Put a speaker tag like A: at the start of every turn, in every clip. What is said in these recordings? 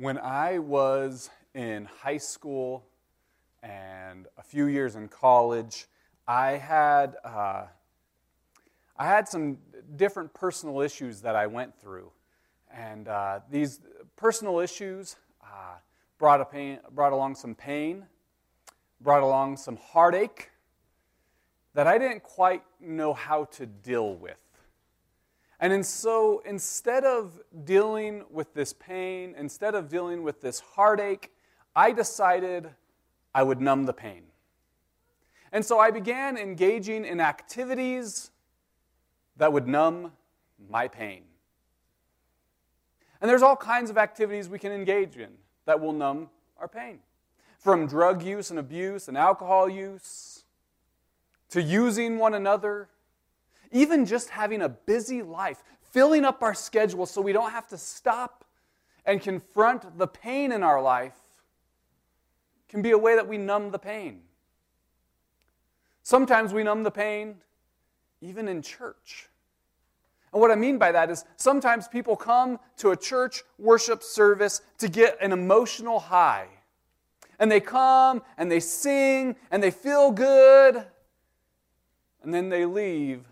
A: When I was in high school and a few years in college, I had, uh, I had some different personal issues that I went through. And uh, these personal issues uh, brought, a pain, brought along some pain, brought along some heartache that I didn't quite know how to deal with. And in so instead of dealing with this pain, instead of dealing with this heartache, I decided I would numb the pain. And so I began engaging in activities that would numb my pain. And there's all kinds of activities we can engage in that will numb our pain. From drug use and abuse and alcohol use to using one another even just having a busy life, filling up our schedule so we don't have to stop and confront the pain in our life, can be a way that we numb the pain. Sometimes we numb the pain even in church. And what I mean by that is sometimes people come to a church worship service to get an emotional high. And they come and they sing and they feel good. And then they leave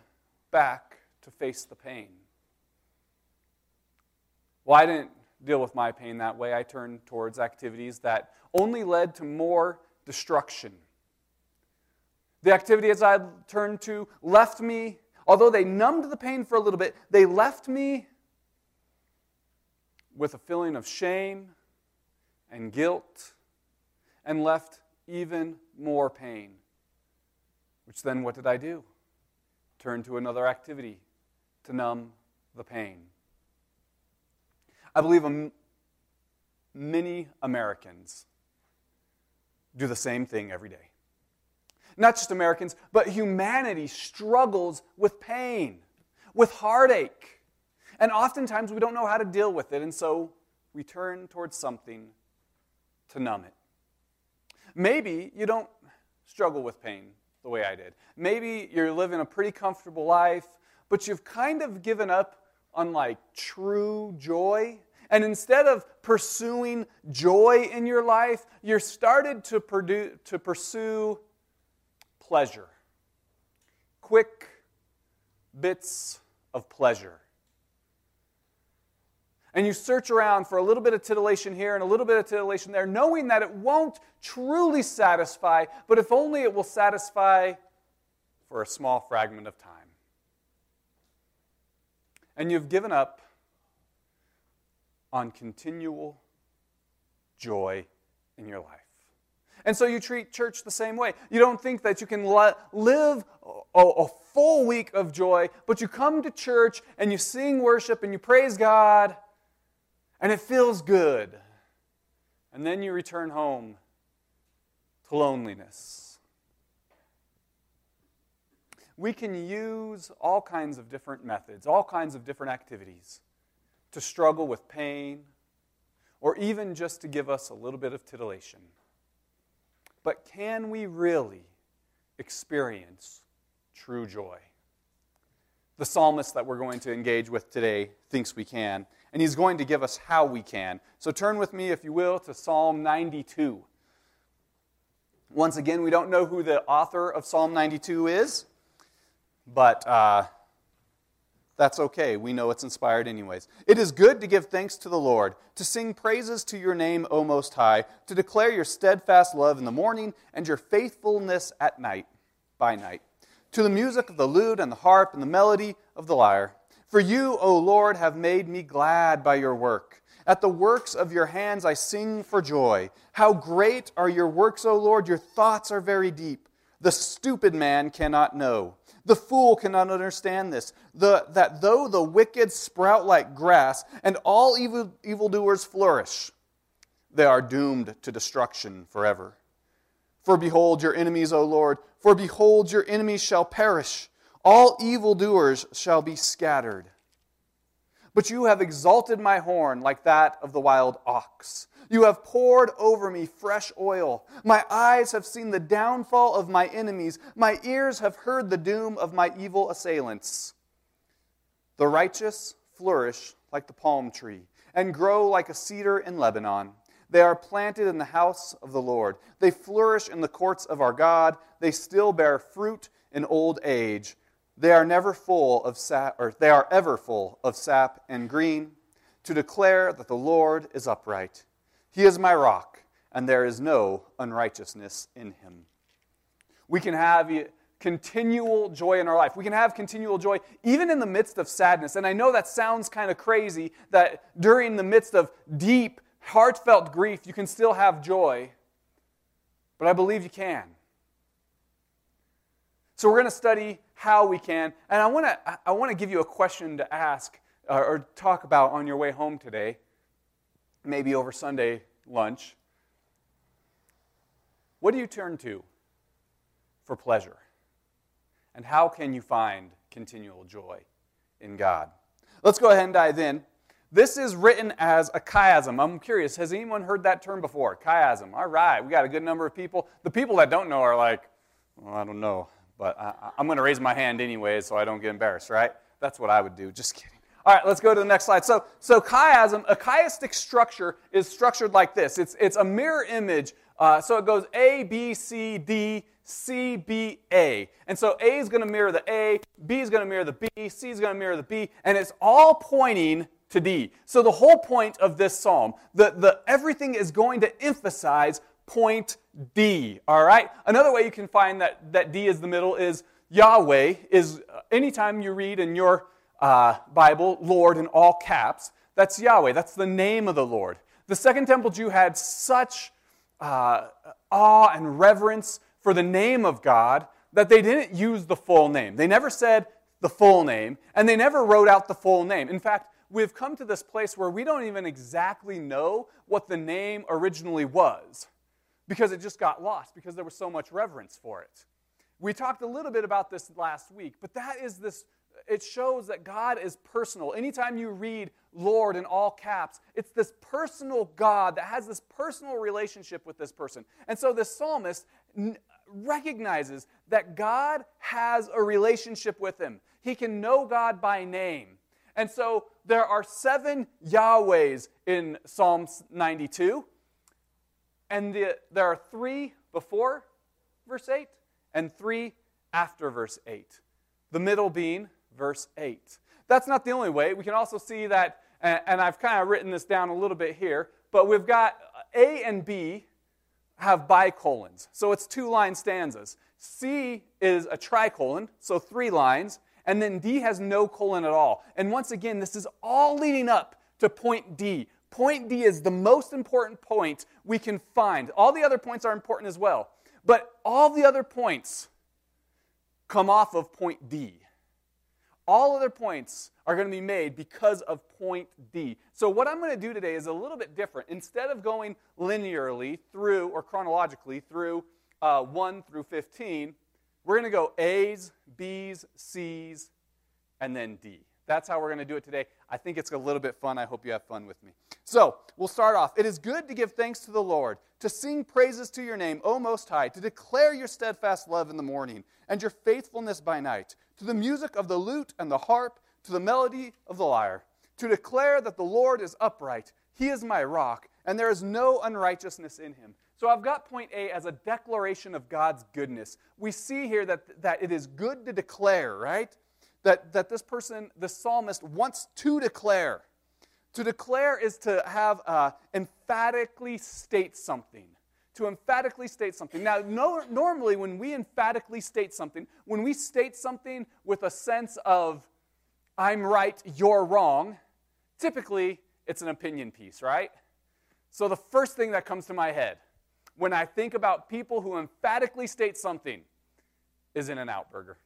A: back to face the pain. Well, I didn't deal with my pain that way. I turned towards activities that only led to more destruction. The activities I turned to left me, although they numbed the pain for a little bit, they left me with a feeling of shame and guilt and left even more pain. Which then, what did I do? Turn to another activity to numb the pain. I believe many Americans do the same thing every day. Not just Americans, but humanity struggles with pain, with heartache. And oftentimes we don't know how to deal with it, and so we turn towards something to numb it. Maybe you don't struggle with pain the way I did. Maybe you're living a pretty comfortable life, but you've kind of given up on like true joy. And instead of pursuing joy in your life, you're started to, produce, to pursue pleasure. Quick bits of pleasure. And you search around for a little bit of titillation here and a little bit of titillation there, knowing that it won't truly satisfy, but if only it will satisfy for a small fragment of time. And you've given up on continual joy in your life. And so you treat church the same way. You don't think that you can live a, full week of joy, but you come to church and you sing worship and you praise God and it feels good. And then you return home to loneliness. We can use all kinds of different methods, all kinds of different activities to struggle with pain or even just to give us a little bit of titillation. But can we really experience true joy? The psalmist that we're going to engage with today thinks we can and he's going to give us how we can. So turn with me, if you will, to Psalm 92. Once again, we don't know who the author of Psalm 92 is, but uh, that's okay. We know it's inspired, anyways. It is good to give thanks to the Lord, to sing praises to your name, O Most High, to declare your steadfast love in the morning and your faithfulness at night, by night, to the music of the lute and the harp and the melody of the lyre for you, O Lord, have made me glad by your work. At the works of your hands I sing for joy. How great are your works, O Lord! Your thoughts are very deep. The stupid man cannot know. The fool cannot understand this, the, that though the wicked sprout like grass and all evil, evildoers flourish, they are doomed to destruction forever. For behold your enemies, O Lord, for behold your enemies shall perish. All evildoers shall be scattered. But you have exalted my horn like that of the wild ox. You have poured over me fresh oil. My eyes have seen the downfall of my enemies. My ears have heard the doom of my evil assailants. The righteous flourish like the palm tree and grow like a cedar in Lebanon. They are planted in the house of the Lord. They flourish in the courts of our God. They still bear fruit in old age. They are never full of sap, or they are ever full of sap and green, to declare that the Lord is upright. He is my rock, and there is no unrighteousness in him. We can have continual joy in our life. We can have continual joy even in the midst of sadness. And I know that sounds kind of crazy that during the midst of deep, heartfelt grief, you can still have joy. But I believe you can. So we're going to study how we can. And I want to I want to give you a question to ask uh, or talk about on your way home today, maybe over Sunday lunch. What do you turn to for pleasure? And how can you find continual joy in God? Let's go ahead and dive in. This is written as a chiasm. I'm curious, has anyone heard that term before? Chiasm. All right, we got a good number of people. The people that don't know are like, well, I don't know, but I, am going to raise my hand anyway so I don't get embarrassed, right? That's what I would do. Just kidding. All right, let's go to the next slide. So, so chiasm, a chiastic structure is structured like this. It's, it's a mirror image. Uh, so it goes A, B, C, D, C, B, A. And so A is going to mirror the A, B is going to mirror the B, C is going to mirror the B, and it's all pointing to D. So the whole point of this psalm, the, the, everything is going to emphasize point D. All right? Another way you can find that, that D is the middle is Yahweh, is uh, anytime you read in your uh, Bible, Lord in all caps, that's Yahweh. That's the name of the Lord. The Second Temple Jew had such uh, awe and reverence for the name of God that they didn't use the full name. They never said the full name, and they never wrote out the full name. In fact, we've come to this place where we don't even exactly know what the name originally was because it just got lost because there was so much reverence for it. We talked a little bit about this last week, but that is this it shows that God is personal. Anytime you read Lord in all caps, it's this personal God that has this personal relationship with this person. And so this psalmist recognizes that God has a relationship with him. He can know God by name. And so there are seven Yahwehs in Psalms 92, and the, there are three before verse 8 and three after verse 8. The middle being verse 8. That's not the only way. We can also see that, and I've kind of written this down a little bit here, but we've got uh, A and B have bicolons. So it's two line stanzas. C is a tricolon, so three lines, and then D has no colon at all. And once again, this is all leading up to point D. Point D is the most important point we can find. All the other points are important as well, but all the other points come off of point D. All other points are going to be made because of point D. So, what I'm going to do today is a little bit different. Instead of going linearly through or chronologically through uh, 1 through 15, we're going to go A's, B's, C's, and then D. That's how we're going to do it today. I think it's a little bit fun. I hope you have fun with me. So, we'll start off. It is good to give thanks to the Lord, to sing praises to your name, O Most High, to declare your steadfast love in the morning and your faithfulness by night to the music of the lute and the harp, to the melody of the lyre, to declare that the Lord is upright, he is my rock, and there is no unrighteousness in him. So I've got point A as a declaration of God's goodness. We see here that, that it is good to declare, right? That, that this person, the psalmist, wants to declare. To declare is to have uh, emphatically state something to emphatically state something. Now, no, normally when we emphatically state something, when we state something with a sense of, I'm right, you're wrong, typically it's an opinion piece, right? So the first thing that comes to my head when I think about people who emphatically state something is In N Out Burger.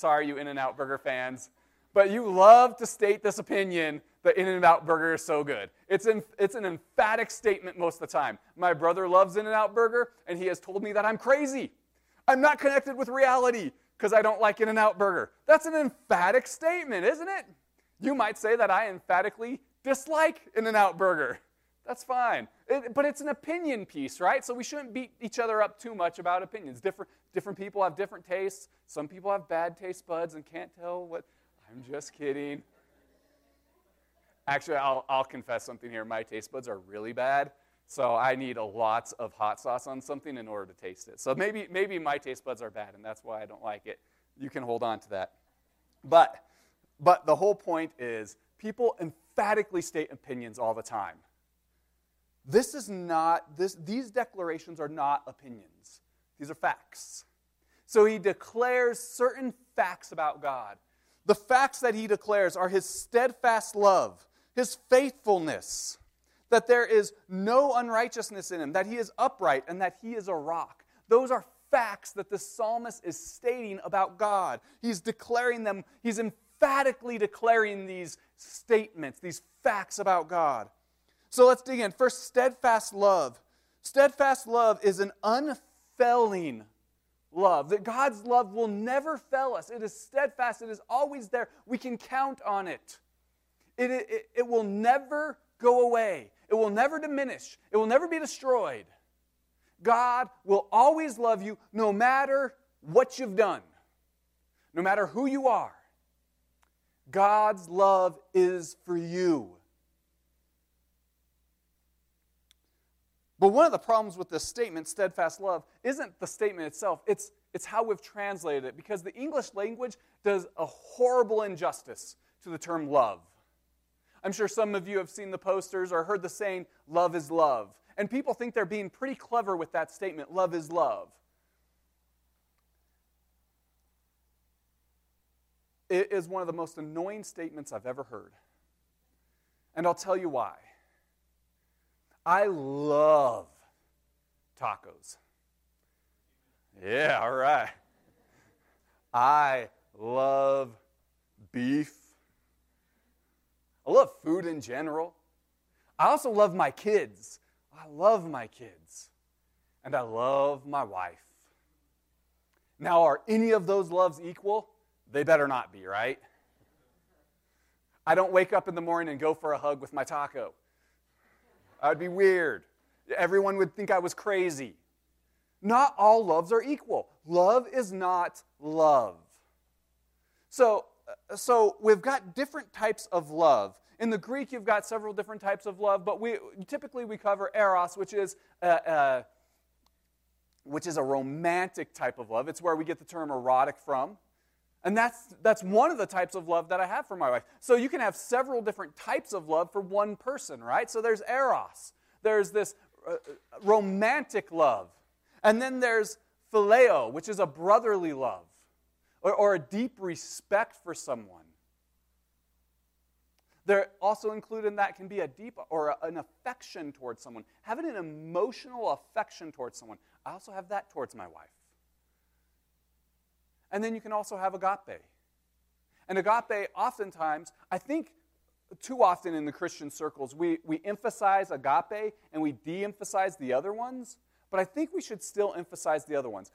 A: Sorry, you In N Out Burger fans, but you love to state this opinion that In N Out burger is so good. It's, an, it's an emphatic statement most of the time. My brother loves In N Out burger, and he has told me that I'm crazy. I'm not connected with reality because I don't like In N Out burger. That's an emphatic statement, isn't it? You might say that I emphatically dislike In N Out burger. That's fine. It, but it's an opinion piece, right? So we shouldn't beat each other up too much about opinions. Different, different people have different tastes. Some people have bad taste buds and can't tell what. I'm just kidding. Actually, I'll, I'll confess something here. My taste buds are really bad, so I need a lots of hot sauce on something in order to taste it. So maybe, maybe my taste buds are bad, and that's why I don't like it. You can hold on to that. But, but the whole point is people emphatically state opinions all the time. This is not, this, these declarations are not opinions, these are facts. So he declares certain facts about God. The facts that he declares are his steadfast love, his faithfulness, that there is no unrighteousness in him, that he is upright, and that he is a rock. Those are facts that the psalmist is stating about God. He's declaring them, he's emphatically declaring these statements, these facts about God. So let's dig in. First, steadfast love. Steadfast love is an unfailing love. That God's love will never fail us. It is steadfast, it is always there. We can count on it. It, it, it will never go away, it will never diminish, it will never be destroyed. God will always love you no matter what you've done, no matter who you are. God's love is for you. But one of the problems with this statement, steadfast love, isn't the statement itself, it's, it's how we've translated it, because the English language does a horrible injustice to the term love. I'm sure some of you have seen the posters or heard the saying, love is love. And people think they're being pretty clever with that statement, love is love. It is one of the most annoying statements I've ever heard. And I'll tell you why. I love tacos. Yeah, all right. I love beef. I love food in general. I also love my kids. I love my kids. And I love my wife. Now, are any of those loves equal? They better not be, right? I don't wake up in the morning and go for a hug with my taco. I'd be weird. Everyone would think I was crazy. Not all loves are equal. Love is not love. So, uh, so we've got different types of love. In the Greek, you've got several different types of love, but we typically we cover eros, which is a, uh, uh, which is a romantic type of love. It's where we get the term erotic from. And that's, that's one of the types of love that I have for my wife. So you can have several different types of love for one person, right? So there's eros, there's this uh, romantic love. And then there's phileo, which is a brotherly love or, or a deep respect for someone. There also included in that can be a deep or a, an affection towards someone, having an emotional affection towards someone. I also have that towards my wife. And then you can also have agape. And agape, oftentimes, I think too often in the Christian circles, we, we emphasize agape and we de emphasize the other ones. But I think we should still emphasize the other ones.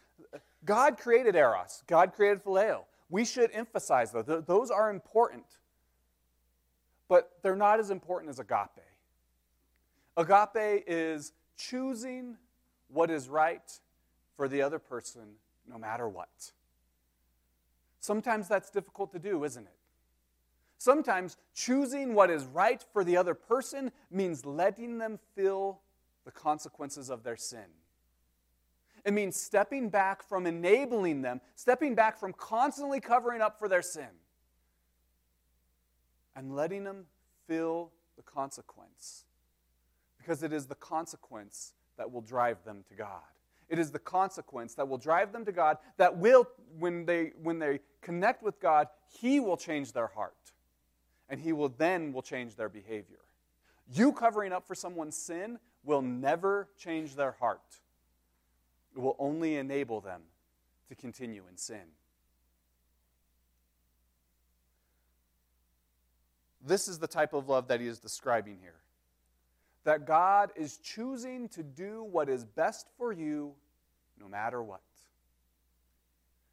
A: God created Eros, God created Phileo. We should emphasize those. Those are important. But they're not as important as agape. Agape is choosing what is right for the other person no matter what. Sometimes that's difficult to do, isn't it? Sometimes choosing what is right for the other person means letting them feel the consequences of their sin. It means stepping back from enabling them, stepping back from constantly covering up for their sin, and letting them feel the consequence. Because it is the consequence that will drive them to God. It is the consequence that will drive them to God, that will, when they, when they connect with God, He will change their heart. And He will then will change their behavior. You covering up for someone's sin will never change their heart. It will only enable them to continue in sin. This is the type of love that he is describing here that God is choosing to do what is best for you no matter what.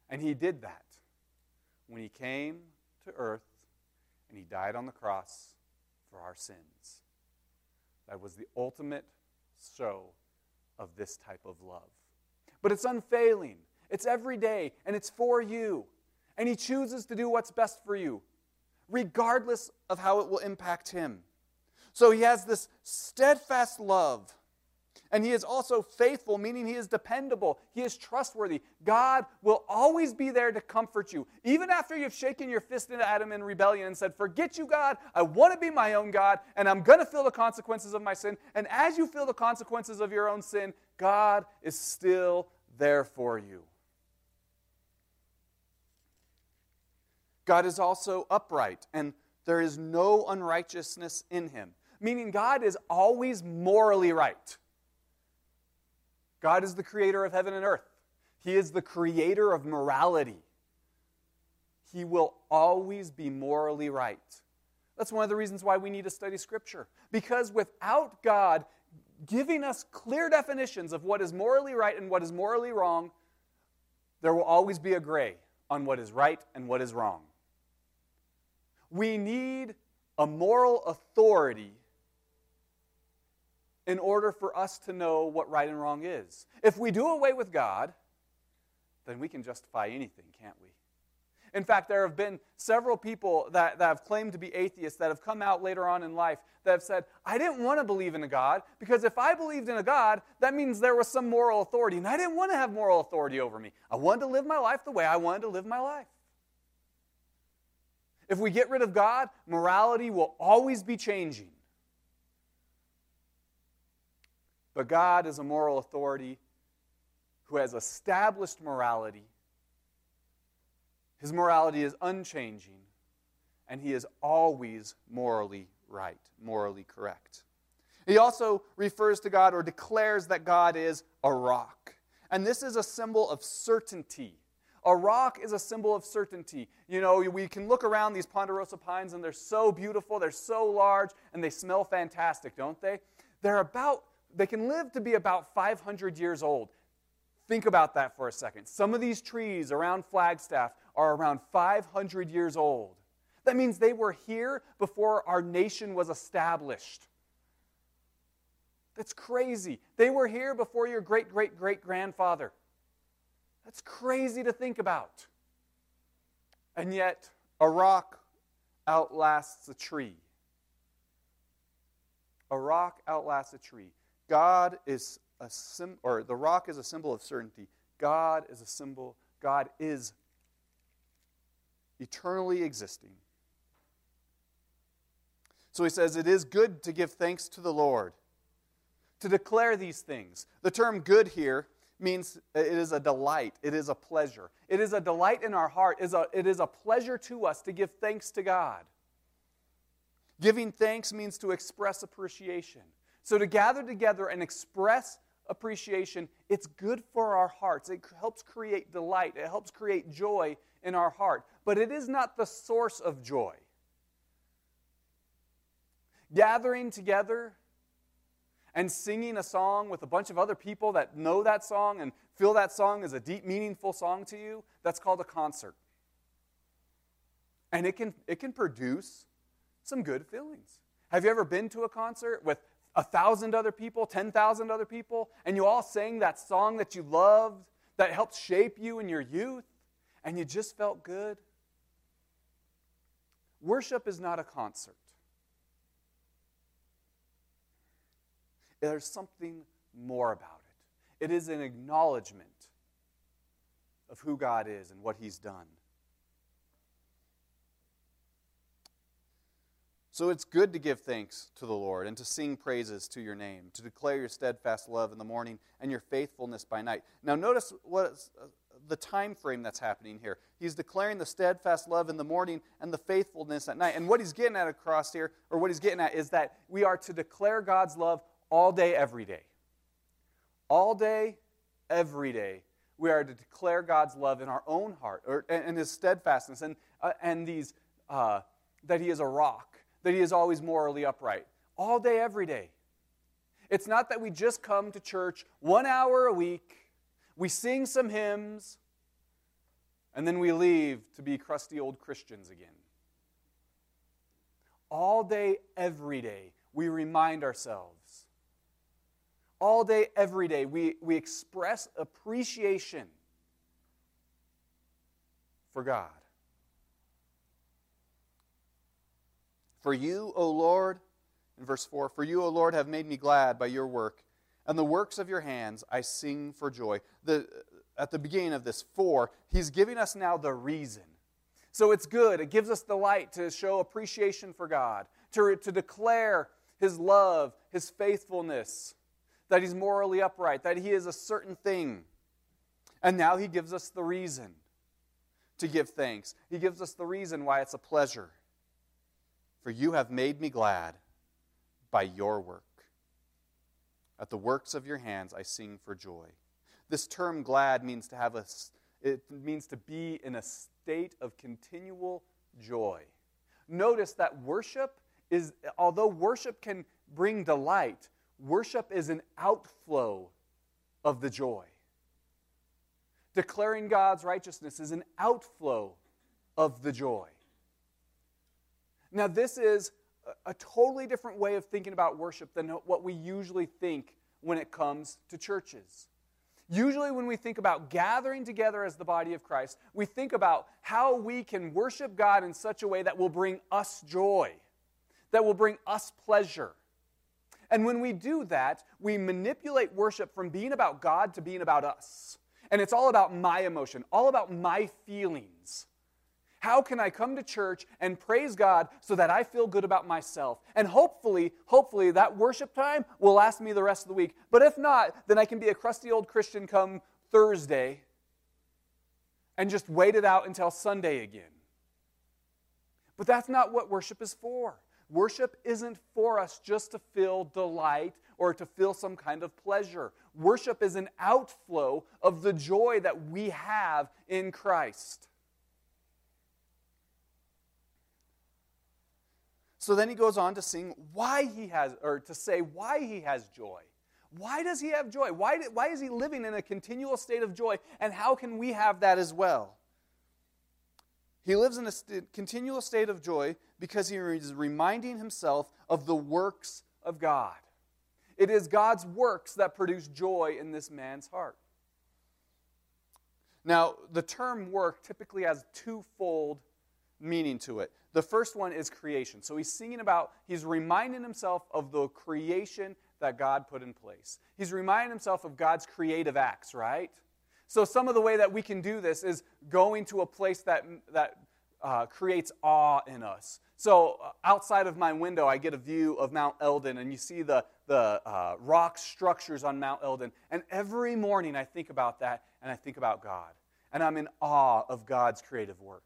A: And He did that when He came to earth and He died on the cross for our sins. That was the ultimate show of this type of love. But it's unfailing, it's every day, and it's for you. And He chooses to do what's best for you, regardless of how it will impact Him. So he has this steadfast love. And he is also faithful, meaning he is dependable. He is trustworthy. God will always be there to comfort you. Even after you've shaken your fist into Adam in rebellion and said, Forget you, God. I want to be my own God, and I'm going to feel the consequences of my sin. And as you feel the consequences of your own sin, God is still there for you. God is also upright, and there is no unrighteousness in him, meaning God is always morally right. God is the creator of heaven and earth, He is the creator of morality. He will always be morally right. That's one of the reasons why we need to study Scripture. Because without God giving us clear definitions of what is morally right and what is morally wrong, there will always be a gray on what is right and what is wrong. We need a moral authority in order for us to know what right and wrong is. If we do away with God, then we can justify anything, can't we? In fact, there have been several people that, that have claimed to be atheists that have come out later on in life that have said, I didn't want to believe in a God because if I believed in a God, that means there was some moral authority. And I didn't want to have moral authority over me. I wanted to live my life the way I wanted to live my life. If we get rid of God, morality will always be changing. But God is a moral authority who has established morality. His morality is unchanging, and he is always morally right, morally correct. He also refers to God or declares that God is a rock. And this is a symbol of certainty. A rock is a symbol of certainty. You know, we can look around these ponderosa pines and they're so beautiful, they're so large, and they smell fantastic, don't they? They're about, they can live to be about 500 years old. Think about that for a second. Some of these trees around Flagstaff are around 500 years old. That means they were here before our nation was established. That's crazy. They were here before your great great great grandfather. That's crazy to think about. And yet, a rock outlasts a tree. A rock outlasts a tree. God is a sim, or the rock is a symbol of certainty. God is a symbol, God is eternally existing. So he says, It is good to give thanks to the Lord, to declare these things. The term good here means it is a delight, it is a pleasure. It is a delight in our heart, it is a, it is a pleasure to us to give thanks to God. Giving thanks means to express appreciation. So to gather together and express appreciation, it's good for our hearts. It helps create delight, it helps create joy in our heart. But it is not the source of joy. Gathering together and singing a song with a bunch of other people that know that song and feel that song as a deep, meaningful song to you, that's called a concert. And it can, it can produce some good feelings. Have you ever been to a concert with a thousand other people, 10,000 other people, and you all sang that song that you loved, that helped shape you in your youth, and you just felt good? Worship is not a concert. There's something more about it. It is an acknowledgement of who God is and what He's done. So it's good to give thanks to the Lord and to sing praises to your name, to declare your steadfast love in the morning and your faithfulness by night. Now notice what uh, the time frame that's happening here. He's declaring the steadfast love in the morning and the faithfulness at night. And what he's getting at across here, or what he's getting at, is that we are to declare God's love all day, every day. All day, every day, we are to declare God's love in our own heart or, and His steadfastness and, uh, and these, uh, that He is a rock, that He is always morally upright. All day, every day. It's not that we just come to church one hour a week, we sing some hymns, and then we leave to be crusty old Christians again. All day, every day, we remind ourselves all day, every day, we, we express appreciation for God. For you, O Lord,
B: in verse 4 For you, O Lord, have made me glad by your work, and the works of your hands I sing for joy. The, at the beginning of this, 4, he's giving us now the reason. So it's good. It gives us the light to show appreciation for God, to, to declare his love, his faithfulness, that he's morally upright, that he is a certain thing. And now he gives us the reason to give thanks. He gives us the reason why it's a pleasure. For you have made me glad by your work. At the works of your hands I sing for joy. This term glad means to have a it means to be in a state of continual joy. Notice that worship is although worship can bring delight, worship is an outflow of the joy. Declaring God's righteousness is an outflow of the joy. Now, this is a totally different way of thinking about worship than what we usually think when it comes to churches. Usually, when we think about gathering together as the body of Christ, we think about how we can worship God in such a way that will bring us joy, that will bring us pleasure. And when we do that, we manipulate worship from being about God to being about us. And it's all about my emotion, all about my feelings. How can I come to church and praise God so that I feel good about myself? And hopefully, hopefully that worship time will last me the rest of the week. But if not, then I can be a crusty old Christian come Thursday and just wait it out until Sunday again. But that's not what worship is for. Worship isn't for us just to feel delight or to feel some kind of pleasure. Worship is an outflow of the joy that we have in Christ. So then he goes on to sing why he has, or to say why he has joy. Why does he have joy? Why, why is he living in a continual state of joy? And how can we have that as well? He lives in a st- continual state of joy because he is reminding himself of the works of God. It is God's works that produce joy in this man's heart. Now, the term work typically has twofold meaning to it. The first one is creation. So he's singing about, he's reminding himself of the creation that God put in place. He's reminding himself of God's creative acts, right? So some of the way that we can do this is going to a place that, that uh, creates awe in us. So uh, outside of my window, I get a view of Mount Elden, and you see the, the uh, rock structures on Mount Elden. And every morning I think about that, and I think about God. And I'm in awe of God's creative work.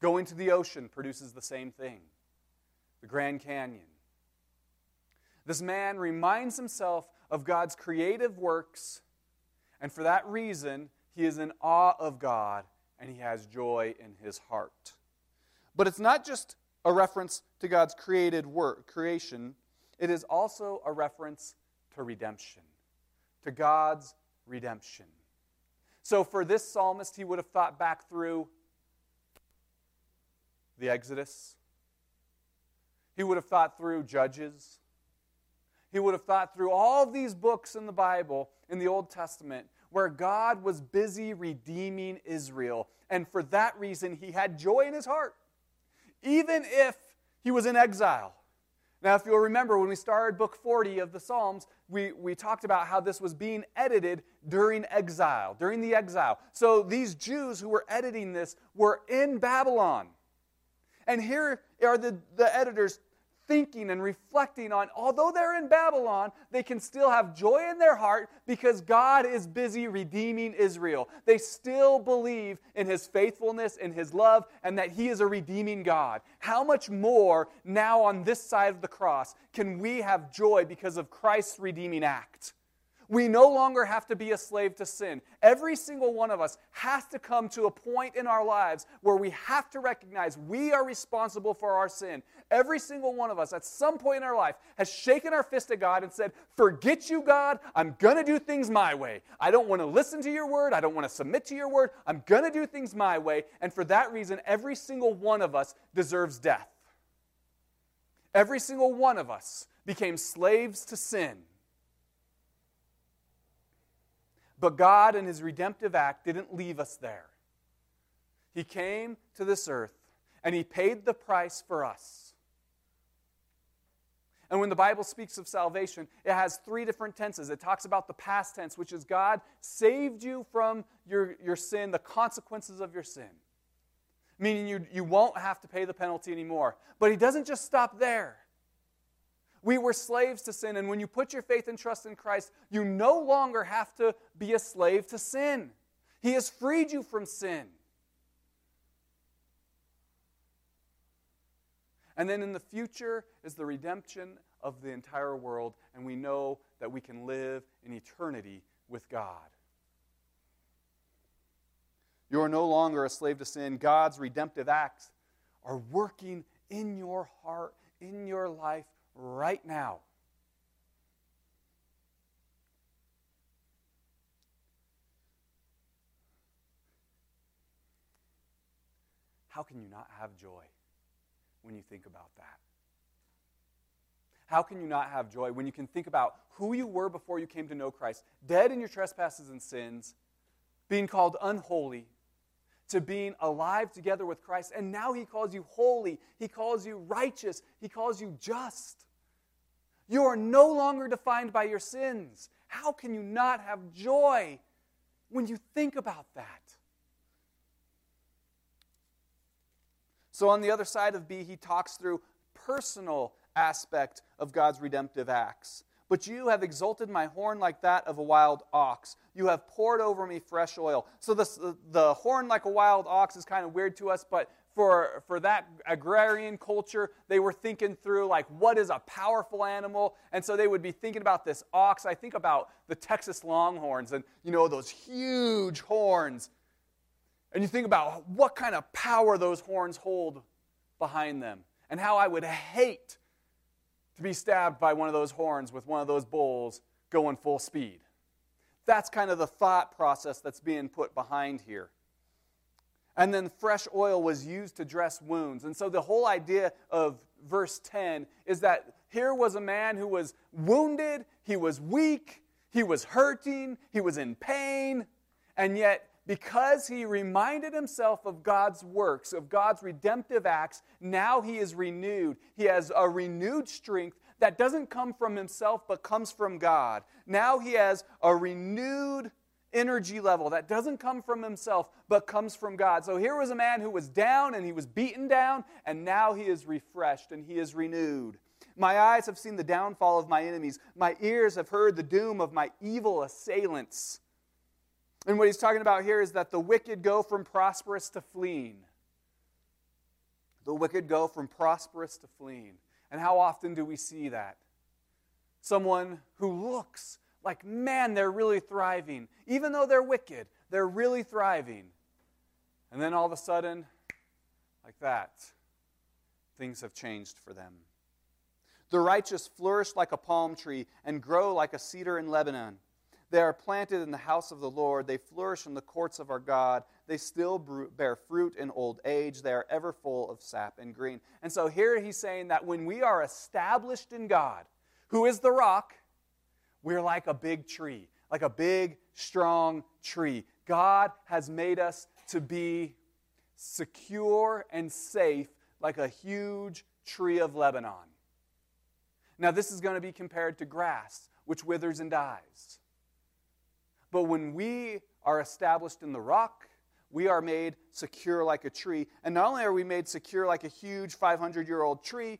B: Going to the ocean produces the same thing the Grand Canyon. This man reminds himself of God's creative works, and for that reason, he is in awe of God and he has joy in his heart. But it's not just a reference to God's created work, creation, it is also a reference to redemption, to God's redemption. So for this psalmist, he would have thought back through the Exodus. He would have thought through Judges. He would have thought through all these books in the Bible, in the Old Testament, where God was busy redeeming Israel. And for that reason, he had joy in his heart, even if he was in exile. Now, if you'll remember, when we started book 40 of the Psalms, we, we talked about how this was being edited during exile, during the exile. So these Jews who were editing this were in Babylon. And here are the, the editors thinking and reflecting on, although they're in Babylon, they can still have joy in their heart because God is busy redeeming Israel. They still believe in his faithfulness and his love and that he is a redeeming God. How much more now on this side of the cross can we have joy because of Christ's redeeming act? We no longer have to be a slave to sin. Every single one of us has to come to a point in our lives where we have to recognize we are responsible for our sin. Every single one of us at some point in our life has shaken our fist at God and said, Forget you, God. I'm going to do things my way. I don't want to listen to your word. I don't want to submit to your word. I'm going to do things my way. And for that reason, every single one of us deserves death. Every single one of us became slaves to sin. But God, in His redemptive act, didn't leave us there. He came to this earth and He paid the price for us.
A: And when the Bible speaks of salvation, it has three different tenses. It talks about the past tense, which is God saved you from your, your sin, the consequences of your sin, meaning you, you won't have to pay the penalty anymore. But He doesn't just stop there. We were slaves to sin, and when you put your faith and trust in Christ, you no longer have to be a slave to sin. He has freed you from sin. And then in the future is the redemption of the entire world, and we know that we can live in eternity with God. You are no longer a slave to sin. God's redemptive acts are working in your heart, in your life right now. How can you not have joy? when you think about that? How can you not have joy when you can think about who you were before you came to know Christ, dead in your trespasses and sins, being called unholy, to being alive together with Christ, and now He calls you holy, He calls you righteous, He calls you just. You are no longer defined by your sins. How can you not have joy when you think about that? So on the other side of B, he talks through personal aspect of God's redemptive acts. But you have exalted my horn like that of a wild ox. You have poured over me fresh oil. So the, the horn like a wild ox is kind of weird to us, but for, for that agrarian culture, they were thinking through, like, what is a powerful animal? And so they would be thinking about this ox. I think about the Texas Longhorns and, you know, those huge horns. And you think about what kind of power those horns hold behind them, and how I would hate to be stabbed by one of those horns with one of those bulls going full speed. That's kind of the thought process that's being put behind here. And then fresh oil was used to dress wounds. And so the whole idea of verse 10 is that here was a man who was wounded, he was weak, he was hurting, he was in pain, and yet because he reminded himself of God's works, of God's redemptive acts, now he is renewed. He has a renewed strength that doesn't come from himself but comes from God. Now he has a renewed energy level that doesn't come from himself but comes from God. So here was a man who was down and he was beaten down, and now he is refreshed and he is renewed. My eyes have seen the downfall of my enemies, my ears have heard the doom of my evil assailants. And what he's talking about here is that the wicked go from prosperous to fleeing. The wicked go from prosperous to fleeing. And how often do we see that? Someone who looks like, man, they're really thriving. Even though they're wicked, they're really thriving. And then all of a sudden, like that, things have changed for them. The righteous flourish like a palm tree and grow like a cedar in Lebanon. They are planted in the house of the Lord. They flourish in the courts of our God. They still bear fruit in old age. They are ever full of sap and green. And so here he's saying that when we are established in God, who is the rock, we're like a big tree, like a big, strong tree. God has made us to be secure and safe like a huge tree of Lebanon. Now, this is going to be compared to grass, which withers and dies. But when we are established in the rock, we are made secure like a tree. And not only are we made secure like a huge 500 year old tree,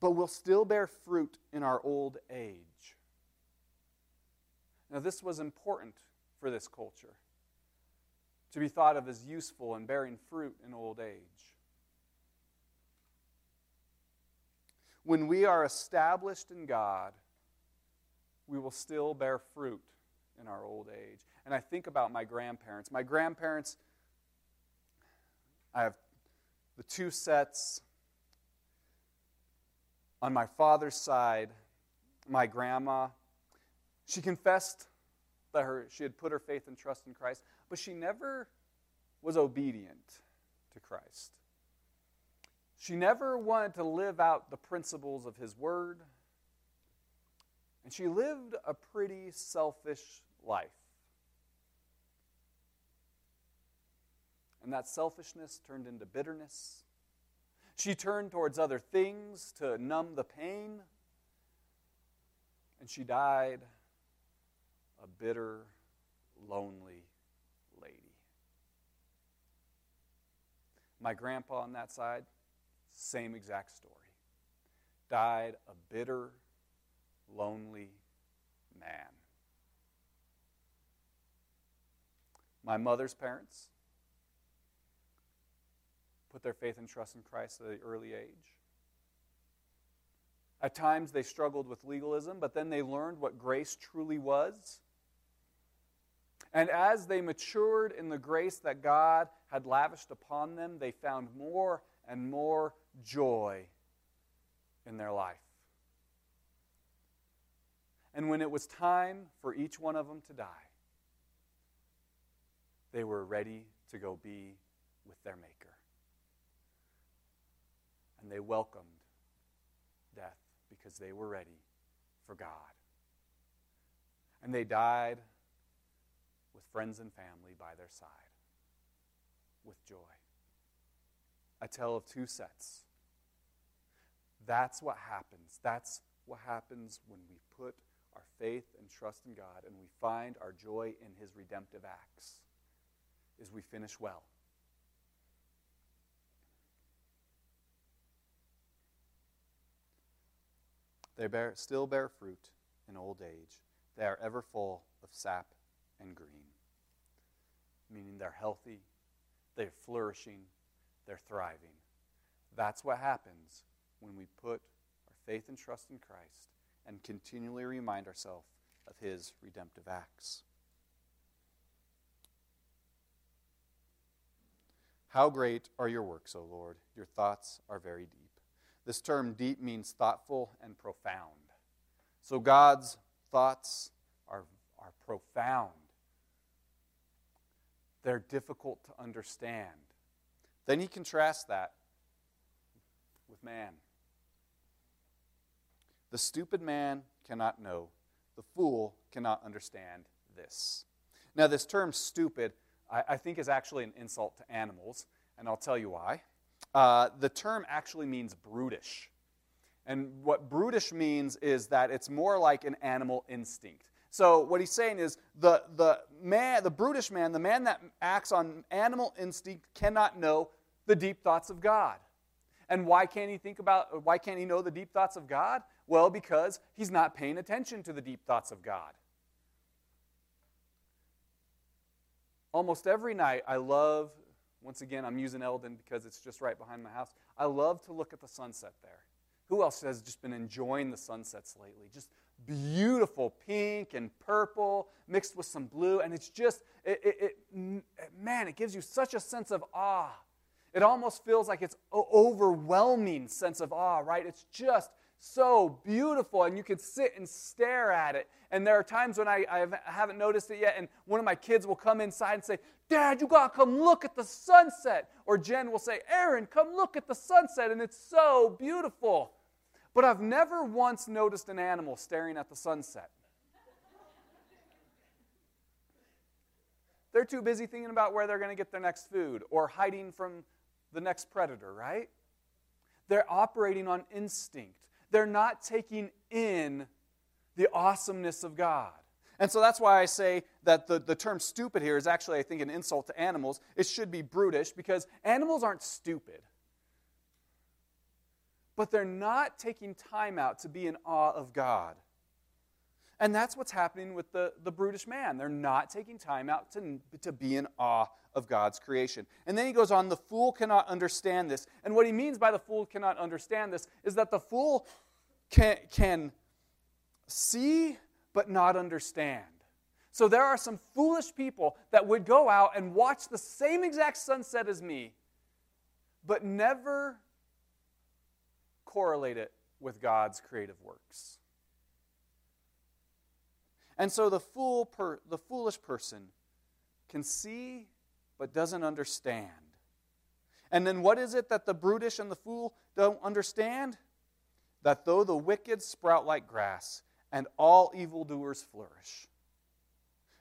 A: but we'll still bear fruit in our old age. Now, this was important for this culture to be thought of as useful and bearing fruit in old age. When we are established in God, we will still bear fruit in our old age. And I think about my grandparents. My grandparents, I have the two sets on my father's side. My grandma, she confessed that her, she had put her faith and trust in Christ, but she never was obedient to Christ. She never wanted to live out the principles of His Word. And she lived a pretty selfish life. And that selfishness turned into bitterness. She turned towards other things to numb the pain. And she died a bitter, lonely lady. My grandpa on that side, same exact story. Died a bitter, lonely man. My mother's parents put their faith and trust in Christ at an early age. At times they struggled with legalism, but then they learned what grace truly was. And as they matured in the grace that God had lavished upon them, they found more and more joy in their life. And when it was time for each one of them to die, they were ready to go be with their Maker. And they welcomed death because they were ready for God. And they died with friends and family by their side with joy. A tale of two sets. That's what happens. That's what happens when we put our faith and trust in God and we find our joy in his redemptive acts is we finish well. They bear, still bear fruit in old age. They are ever full of sap and green, meaning they're healthy, they're flourishing, they're thriving. That's what happens when we put our faith and trust in Christ and continually remind ourselves of his redemptive acts. How great are your works, O Lord! Your thoughts are very deep. This term deep means thoughtful and profound. So God's thoughts are, are profound. They're difficult to understand. Then he contrasts that with man. The stupid man cannot know, the fool cannot understand this. Now, this term stupid, I, I think, is actually an insult to animals, and I'll tell you why. Uh, the term actually means brutish. And what brutish means is that it's more like an animal instinct. So what he's saying is the, the man, the brutish man, the man that acts on animal instinct cannot know the deep thoughts of God. And why can't he think about why can't he know the deep thoughts of God? Well, because he's not paying attention to the deep thoughts of God. Almost every night I love once again, I'm using Elden because it's just right behind my house. I love to look at the sunset there. Who else has just been enjoying the sunsets lately? Just beautiful pink and purple mixed with some blue. And it's just, it, it, it, man, it gives you such a sense of awe. It almost feels like it's overwhelming sense of awe, right? It's just so beautiful, and you could sit and stare at it. And there are times when I, I haven't noticed it yet, and one of my kids will come inside and say, Dad, you gotta come look at the sunset. Or Jen will say, Aaron, come look at the sunset, and it's so beautiful. But I've never once noticed an animal staring at the sunset. They're too busy thinking about where they're going to get their next food or hiding from the next predator, right? They're operating on instinct they're not taking in the awesomeness of God. And so that's why I say that the, the term stupid here is actually, I think, an insult to animals. It should be brutish because animals aren't stupid. But they're not taking time out to be in awe of God. And that's what's happening with the, the brutish man. They're not taking time out to, to be in awe of God's creation. And then he goes on, the fool cannot understand this. And what he means by the fool cannot understand this is that the fool can, can see but not understand. So there are some foolish people that would go out and watch the same exact sunset as me, but never correlate it with God's creative works. And so the fool per, the foolish person can see but doesn't understand. And then what is it that the brutish and the fool don't understand? That though the wicked sprout like grass and all evildoers flourish.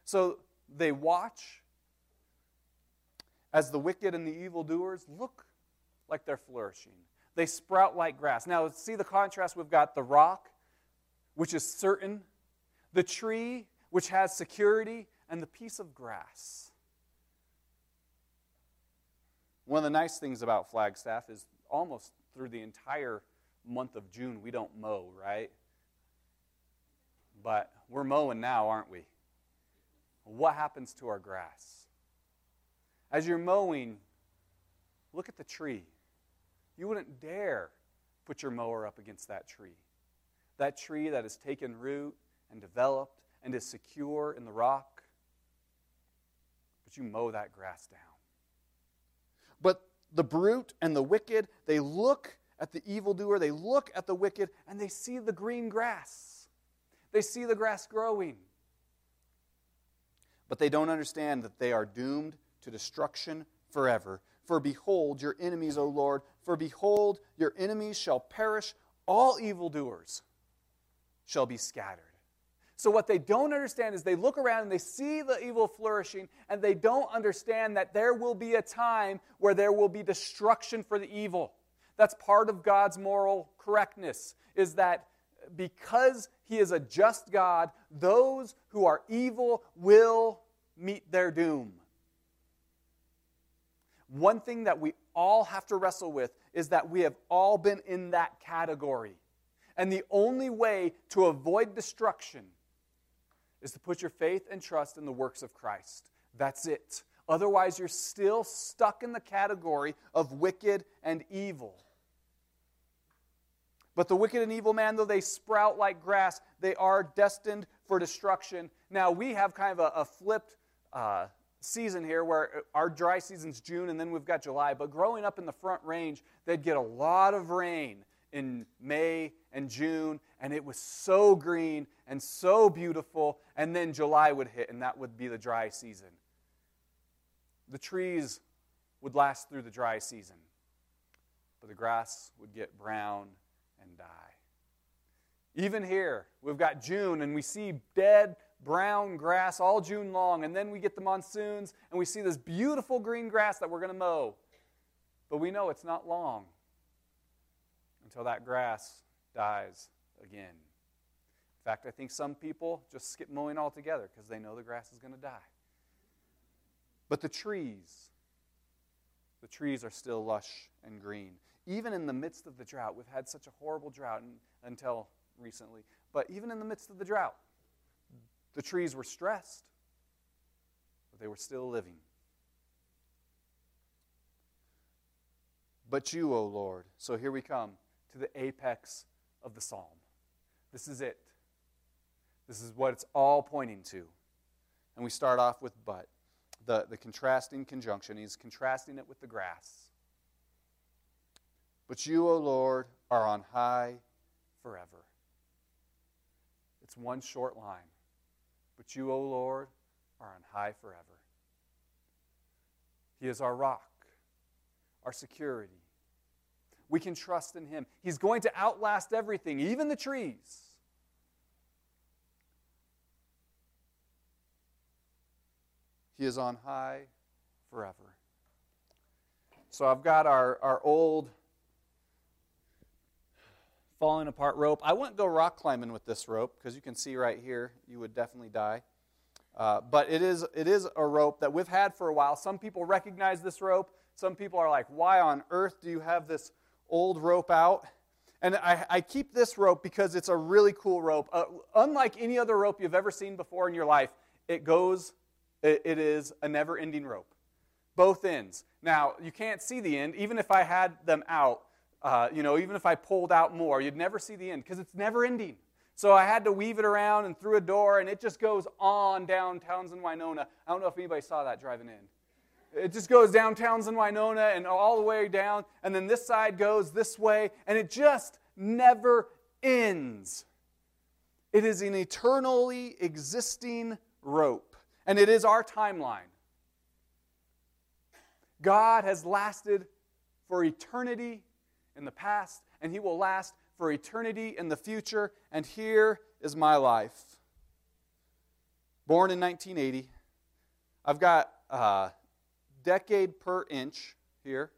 A: So they watch as the wicked and the evildoers look like they're flourishing. they sprout like grass. Now, see the contrast? We've got the rock, which is certain, the tree, which has security, and the piece of grass. One of the nice things about Flagstaff is almost through the entire month of June, we don't mow, right? But we're mowing now, aren't we? What happens to our grass? As you're mowing, look at the tree. You wouldn't dare put your mower up against that tree. That tree that has taken root and developed and is secure in the rock. But you mow that grass down. But the brute and the wicked, they look at the evildoer, they look at the wicked, and they see the green grass. They see the grass growing. But they don't understand that they are doomed to destruction forever. For behold, your enemies, O Lord, for behold, your enemies shall perish, all evildoers shall be scattered. So, what they don't understand is they look around and they see the evil flourishing, and they don't understand that there will be a time where there will be destruction for the evil. That's part of God's moral correctness, is that because He is a just God, those who are evil will meet their doom. One thing that we all have to wrestle with is that we have all been in that category. And the only way to avoid destruction is to put your faith and trust in the works of Christ. That's it. Otherwise, you're still stuck in the category of wicked and evil. But the wicked and evil man, though they sprout like grass, they are destined for destruction. Now, we have kind of a, a flipped uh, season here where our dry season's June and then we've got July. But growing up in the front range, they'd get a lot of rain in May and June, and it was so green and so beautiful. And then July would hit, and that would be the dry season. The trees would last through the dry season, but the grass would get brown and die. Even here, we've got June and we see dead brown grass all June long, and then we get the monsoons and we see this beautiful green grass that we're going to mow. But we know it's not long until that grass dies again. In fact, I think some people just skip mowing altogether because they know the grass is going to die. But the trees, the trees are still lush and green even in the midst of the drought, we've had such a horrible drought until recently, but even in the midst of the drought, the trees were stressed, but they were still living. But you, O Lord. So here we come to the apex of the psalm. This is it. This is what it's all pointing to. And we start off with but, the, the contrasting conjunction. He's contrasting it with the grass. But you, O Lord, are on high forever. It's one short line. But you, O Lord, are on high forever. He is our rock, our security. We can trust in Him. He's going to outlast everything, even the trees. He is on high forever. So I've got our, our old falling apart rope. I wouldn't go rock climbing with this rope because you can see right here, you would definitely die. Uh, but it is, it is a rope that we've had for a while. Some people recognize this rope. Some people are like, why on earth do you have this old rope out? And I, I keep this rope because it's a really cool rope. Uh, unlike any other rope you've ever seen before in your life, it goes, it, it is a never ending rope. Both ends. Now, you can't see the end. Even if I had them out, uh, you know, even if I pulled out more, you'd never see the end because it's never ending. So I had to weave it around and through a door, and it just goes on down Townsend, Winona. I don't know if anybody saw that driving in. It just goes down Townsend, Winona, and all the way down, and then this side goes this way, and it just never ends. It is an eternally existing rope, and it is our timeline. God has lasted for eternity in the past, and He will last for eternity in the future. And here is my life. Born in 1980. I've got a decade per inch here,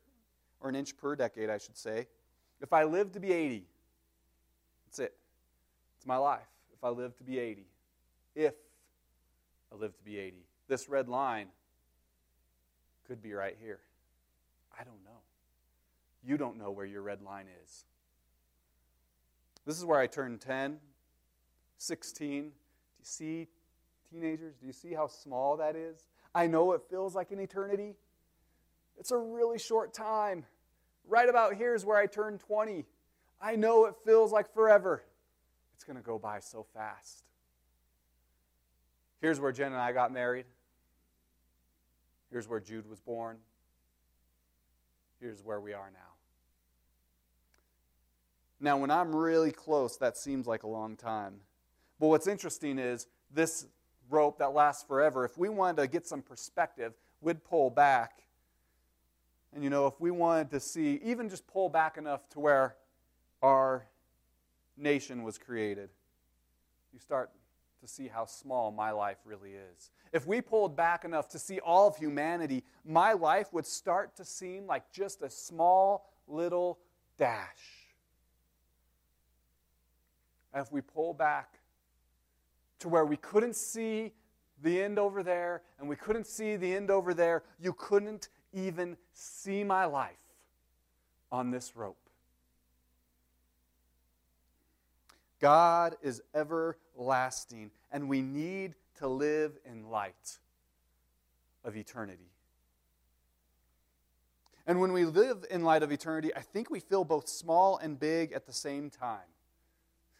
A: or an inch per decade, I should say. If I live to be 80, that's it. It's my life. If I live to be 80. If I live to be 80. This red line could be right here. I don't know. You don't know where your red line is. This is where I turn 10, 16. Do you see, teenagers? Do you see how small that is? I know it feels like an eternity. It's a really short time. Right about here is where I turn 20. I know it feels like forever. It's going to go by so fast. Here's where Jen and I got married. Here's where Jude was born. Here's where we are now. Now, when I'm really close, that seems like a long time. But what's interesting is this rope that lasts forever, if we wanted to get some perspective, we'd pull back. And you know, if we wanted to see, even just pull back enough to where our nation was created, you start to see how small my life really is. If we pulled back enough to see all of humanity, my life would start to seem like just a small little dash. And if we pull back to where we couldn't see the end over there and we couldn't see the end over there, you couldn't even see my life on this rope. God is everlasting, and we need to live in light of eternity. And when we live in light of eternity, I think we feel both small and big at the same time.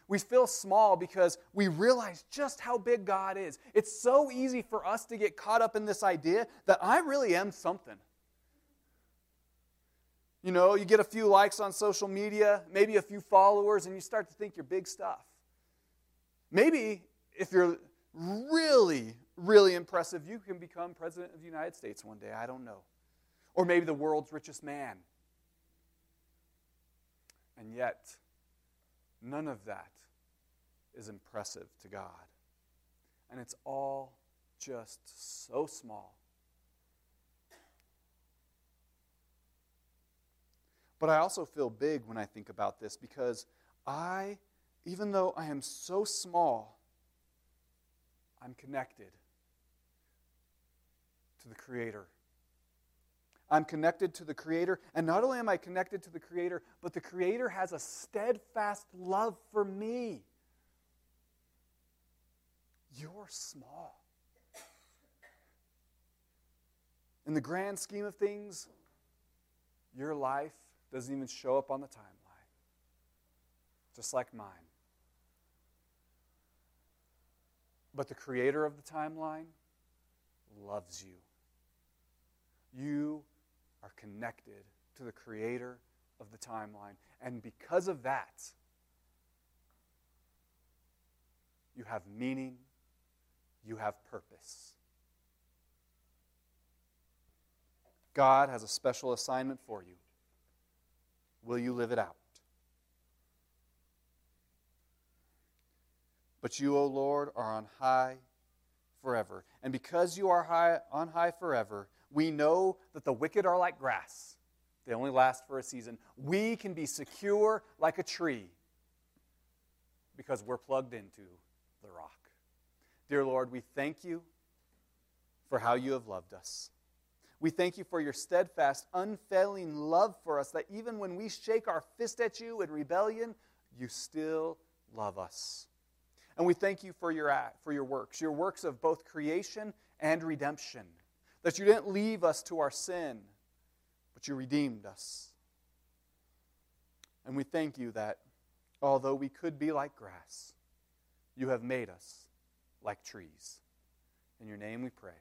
A: We feel small because we realize just how big God is. It's so easy for us to get caught up in this idea that I really am something. You know, you get a few likes on social media, maybe a few followers, and you start to think you're big stuff. Maybe if you're really, really impressive, you can become president of the United States one day. I don't know. Or maybe the world's richest man. And yet, none of that is impressive to God. And it's all just so small. But I also feel big when I think about this because I, even though I am so small, I'm connected to the Creator. I'm connected to the Creator, and not only am I connected to the Creator, but the Creator has a steadfast love for me. You're small. In the grand scheme of things, your life doesn't even show up on the timeline, just like mine. But the creator of the timeline loves you. You are connected to the creator of the timeline. And because of that, you have meaning, you have purpose. God has a special assignment for you. Will you live it out? But you, O Lord, are on high forever. And because you are high, on high forever, we know that the wicked are like grass. They only last for a season. We can be secure like a tree because we're plugged into the rock. Dear Lord, we thank you for how you have loved us. We thank you for your steadfast, unfailing love for us, that even when we shake our fist at you in rebellion, you still love us. And we thank you for your, for your works, your works of both creation and redemption, that you didn't leave us to our sin, but you redeemed us. And we thank you that although we could be like grass, you have made us like trees. In your name we pray.